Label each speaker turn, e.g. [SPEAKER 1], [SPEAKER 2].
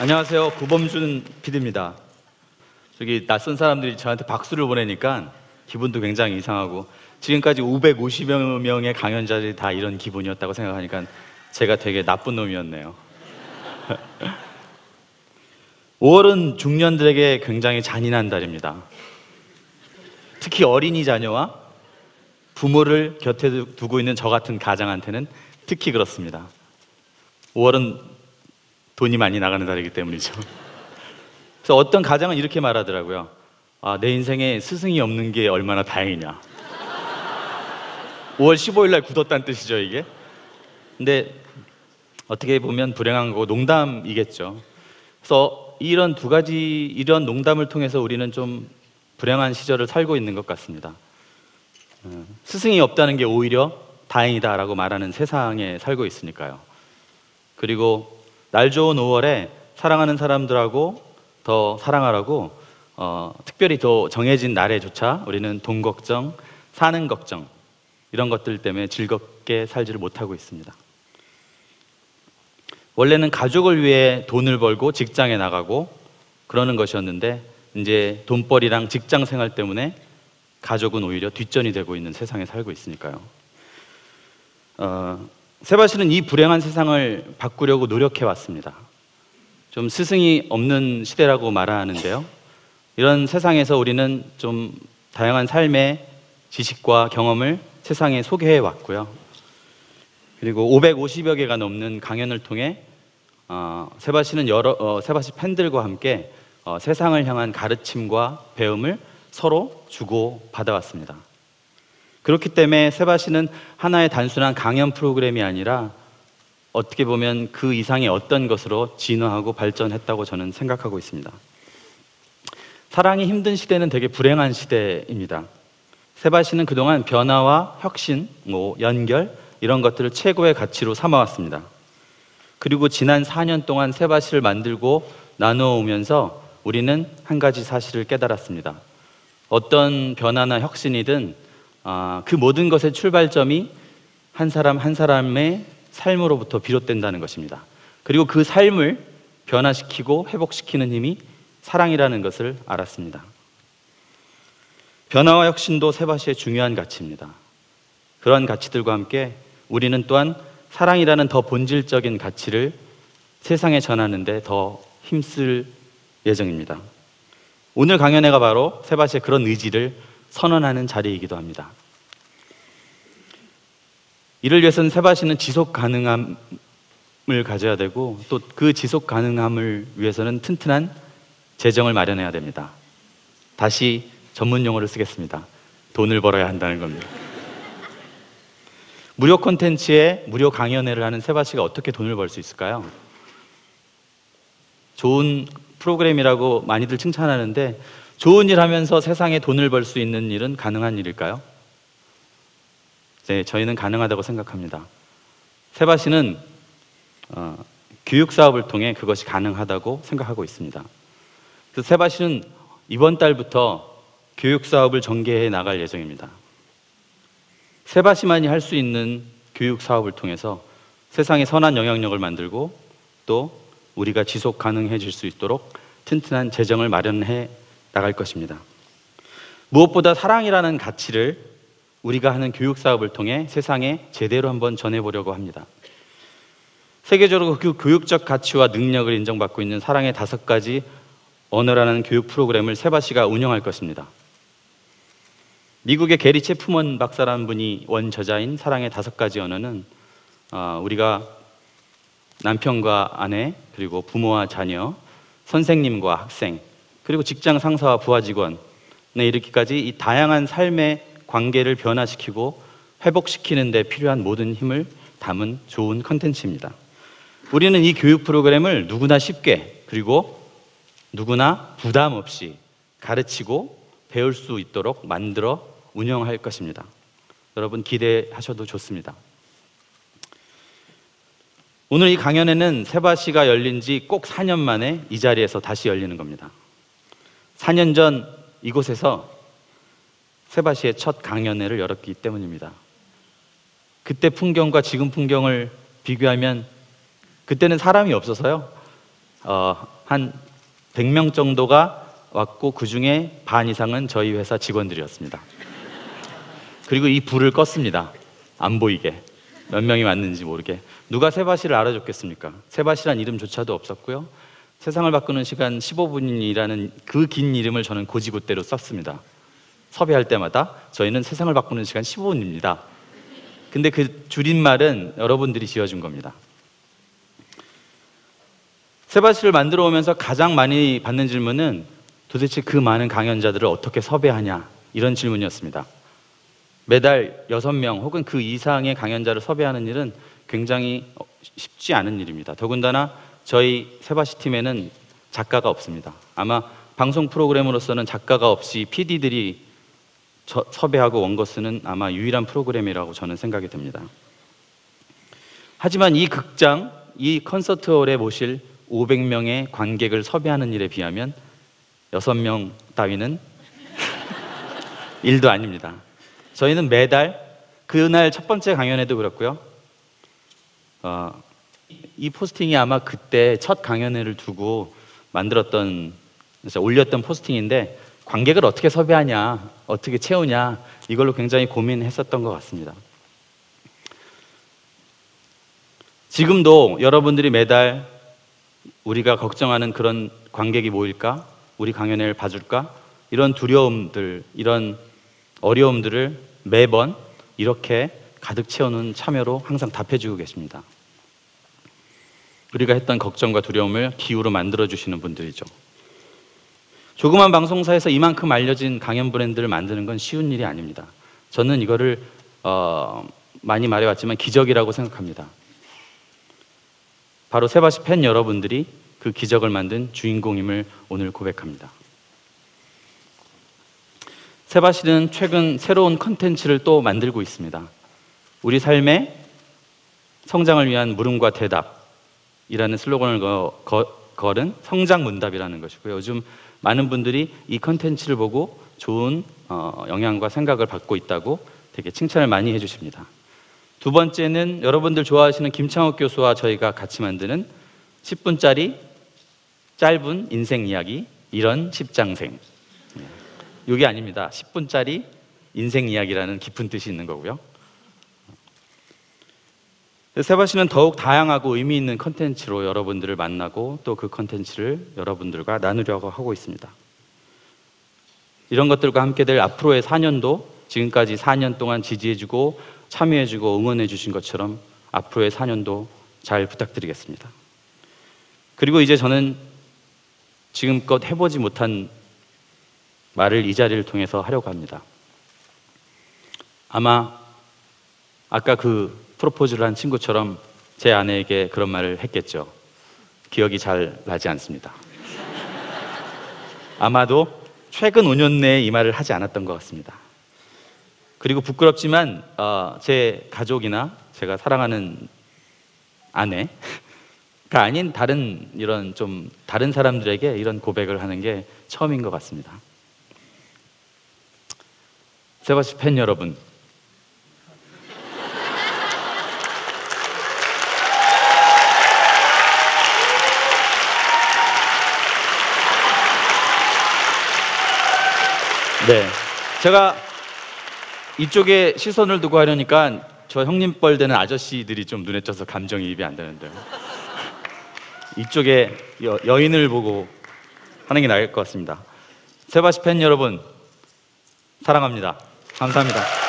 [SPEAKER 1] 안녕하세요. 구범준 PD입니다. 저기 낯선 사람들이 저한테 박수를 보내니까 기분도 굉장히 이상하고 지금까지 550여 명의 강연자들이 다 이런 기분이었다고 생각하니까 제가 되게 나쁜 놈이었네요. 5월은 중년들에게 굉장히 잔인한 달입니다. 특히 어린이 자녀와 부모를 곁에 두- 두고 있는 저 같은 가장한테는 특히 그렇습니다. 5월은 돈이 많이 나가는 달이기 때문이죠. 그래서 어떤 가장은 이렇게 말하더라고요. 아, 내 인생에 스승이 없는 게 얼마나 다행이냐. 5월 15일 날 굳었다는 뜻이죠, 이게. 근데 어떻게 보면 불행한 거고 농담이겠죠. 그래서 이런 두 가지 이런 농담을 통해서 우리는 좀 불행한 시절을 살고 있는 것 같습니다. 어, 스승이 없다는 게 오히려 다행이다라고 말하는 세상에 살고 있으니까요. 그리고 날 좋은 5월에 사랑하는 사람들하고 더 사랑하라고 어, 특별히 더 정해진 날에조차 우리는 돈 걱정, 사는 걱정 이런 것들 때문에 즐겁게 살지를 못하고 있습니다. 원래는 가족을 위해 돈을 벌고 직장에 나가고 그러는 것이었는데 이제 돈벌이랑 직장 생활 때문에 가족은 오히려 뒷전이 되고 있는 세상에 살고 있으니까요. 어, 세바시는 이 불행한 세상을 바꾸려고 노력해 왔습니다. 좀 스승이 없는 시대라고 말하는데요. 이런 세상에서 우리는 좀 다양한 삶의 지식과 경험을 세상에 소개해 왔고요. 그리고 550여 개가 넘는 강연을 통해 어, 세바시는 여러 어, 세바시 팬들과 함께 어, 세상을 향한 가르침과 배움을 서로 주고 받아왔습니다. 그렇기 때문에 세바시는 하나의 단순한 강연 프로그램이 아니라 어떻게 보면 그 이상의 어떤 것으로 진화하고 발전했다고 저는 생각하고 있습니다. 사랑이 힘든 시대는 되게 불행한 시대입니다. 세바시는 그동안 변화와 혁신, 뭐 연결 이런 것들을 최고의 가치로 삼아왔습니다. 그리고 지난 4년 동안 세바시를 만들고 나누어 오면서 우리는 한 가지 사실을 깨달았습니다. 어떤 변화나 혁신이든 아, 그 모든 것의 출발점이 한 사람 한 사람의 삶으로부터 비롯된다는 것입니다. 그리고 그 삶을 변화시키고 회복시키는 힘이 사랑이라는 것을 알았습니다. 변화와 혁신도 세바시의 중요한 가치입니다. 그러한 가치들과 함께 우리는 또한 사랑이라는 더 본질적인 가치를 세상에 전하는데 더 힘쓸 예정입니다. 오늘 강연회가 바로 세바시의 그런 의지를 선언하는 자리이기도 합니다. 이를 위해서는 세바시는 지속 가능함을 가져야 되고 또 그 지속 가능함을 위해서는 튼튼한 재정을 마련해야 됩니다. 다시 전문 용어를 쓰겠습니다. 돈을 벌어야 한다는 겁니다. 무료 콘텐츠에 무료 강연회를 하는 세바시가 어떻게 돈을 벌 수 있을까요? 좋은 프로그램이라고 많이들 칭찬하는데 좋은 일 하면서 세상에 돈을 벌 수 있는 일은 가능한 일일까요? 네, 저희는 가능하다고 생각합니다. 세바시는 어, 교육 사업을 통해 그것이 가능하다고 생각하고 있습니다. 그래서 세바시는 이번 달부터 교육 사업을 전개해 나갈 예정입니다. 세바시만이 할 수 있는 교육 사업을 통해서 세상에 선한 영향력을 만들고 또 우리가 지속 가능해질 수 있도록 튼튼한 재정을 마련해 나갈 것입니다. 무엇보다 사랑이라는 가치를 우리가 하는 교육 사업을 통해 세상에 제대로 한번 전해보려고 합니다. 세계적으로 그 교육적 가치와 능력을 인정받고 있는 사랑의 다섯 가지 언어라는 교육 프로그램을 세바시가 운영할 것입니다. 미국의 게리 체프먼 박사라는 분이 원 저자인 사랑의 다섯 가지 언어는 어, 우리가 남편과 아내 그리고 부모와 자녀, 선생님과 학생 그리고 직장 상사와 부하 직원에 이르기까지 이 다양한 삶의 관계를 변화시키고 회복시키는 데 필요한 모든 힘을 담은 좋은 컨텐츠입니다. 우리는 이 교육 프로그램을 누구나 쉽게 그리고 누구나 부담 없이 가르치고 배울 수 있도록 만들어 운영할 것입니다. 여러분 기대하셔도 좋습니다. 오늘 이 강연에는 세바시가 열린 지 꼭 4년 만에 이 자리에서 다시 열리는 겁니다. 4년 전 이곳에서 세바시의 첫 강연회를 열었기 때문입니다. 그때 풍경과 지금 풍경을 비교하면 그때는 사람이 없어서요. 어, 한 100명 정도가 왔고 그 중에 반 이상은 저희 회사 직원들이었습니다. 그리고 이 불을 껐습니다. 안 보이게. 몇 명이 왔는지 모르게. 누가 세바시를 알아줬겠습니까? 세바시란 이름조차도 없었고요. 세상을 바꾸는 시간 15분이라는 그 긴 이름을 저는 고지고대로 썼습니다. 섭외할 때마다 저희는 세상을 바꾸는 시간 15분입니다. 근데 그 줄임말은 여러분들이 지어준 겁니다. 세바시를 만들어 오면서 가장 많이 받는 질문은 도대체 그 많은 강연자들을 어떻게 섭외하냐 이런 질문이었습니다. 매달 6명 혹은 그 이상의 강연자를 섭외하는 일은 굉장히 쉽지 않은 일입니다. 더군다나 저희 세바시 팀에는 작가가 없습니다. 아마 방송 프로그램으로서는 작가가 없이 PD들이 섭외하고 원고 쓰는 아마 유일한 프로그램이라고 저는 생각이 듭니다. 하지만 이 극장, 이 콘서트홀에 모실 500명의 관객을 섭외하는 일에 비하면 6명 따위는 일도 아닙니다. 저희는 매달 그날 첫 번째 강연에도 그렇고요. 어, 이 포스팅이 아마 그때 첫 강연회를 두고 만들었던 올렸던 포스팅인데 관객을 어떻게 섭외하냐, 어떻게 채우냐 이걸로 굉장히 고민했었던 것 같습니다. 지금도 여러분들이 매달 우리가 걱정하는 그런 관객이 모일까? 우리 강연회를 봐줄까? 이런 두려움들, 이런 어려움들을 매번 이렇게 가득 채우는 참여로 항상 답해주고 계십니다. 우리가 했던 걱정과 두려움을 기후로 만들어 주시는 분들이죠. 조그만 방송사에서 이만큼 알려진 강연 브랜드를 만드는 건 쉬운 일이 아닙니다. 저는 이거를 어, 많이 말해왔지만 기적이라고 생각합니다. 바로 세바시 팬 여러분들이 그 기적을 만든 주인공임을 오늘 고백합니다. 세바시는 최근 새로운 컨텐츠를 또 만들고 있습니다. 우리 삶의 성장을 위한 물음과 대답 이라는 슬로건을 거, 거, 걸은 성장 문답이라는 것이고요. 요즘 많은 분들이 이 컨텐츠를 보고 좋은 어, 영향과 생각을 받고 있다고 되게 칭찬을 많이 해주십니다. 두 번째는 여러분들 좋아하시는 김창욱 교수와 저희가 같이 만드는 10분짜리 짧은 인생 이야기 이런 십장생. 이게 아닙니다. 10분짜리 인생 이야기라는 깊은 뜻이 있는 거고요. 세바시는 더욱 다양하고 의미 있는 컨텐츠로 여러분들을 만나고 또 그 컨텐츠를 여러분들과 나누려고 하고 있습니다. 이런 것들과 함께 될 앞으로의 4년도 지금까지 4년 동안 지지해주고 참여해주고 응원해주신 것처럼 앞으로의 4년도 잘 부탁드리겠습니다. 그리고 이제 저는 지금껏 해보지 못한 말을 이 자리를 통해서 하려고 합니다. 아마 아까 그 프로포즈를 한 친구처럼 제 아내에게 그런 말을 했겠죠. 기억이 잘 나지 않습니다. 아마도 최근 5년 내에 이 말을 하지 않았던 것 같습니다. 그리고 부끄럽지만 어, 제 가족이나 제가 사랑하는 아내가 아닌 다른 이런 좀 다른 사람들에게 이런 고백을 하는 게 처음인 것 같습니다. 세바시 팬 여러분, 네. 제가 이쪽에 시선을 두고 하려니까 저 형님 뻘 되는 아저씨들이 좀 눈에 띄어서 감정이입이 안 되는데요. 이쪽에 여, 여인을 보고 하는 게 나을 것 같습니다. 세바시 팬 여러분, 사랑합니다. 감사합니다.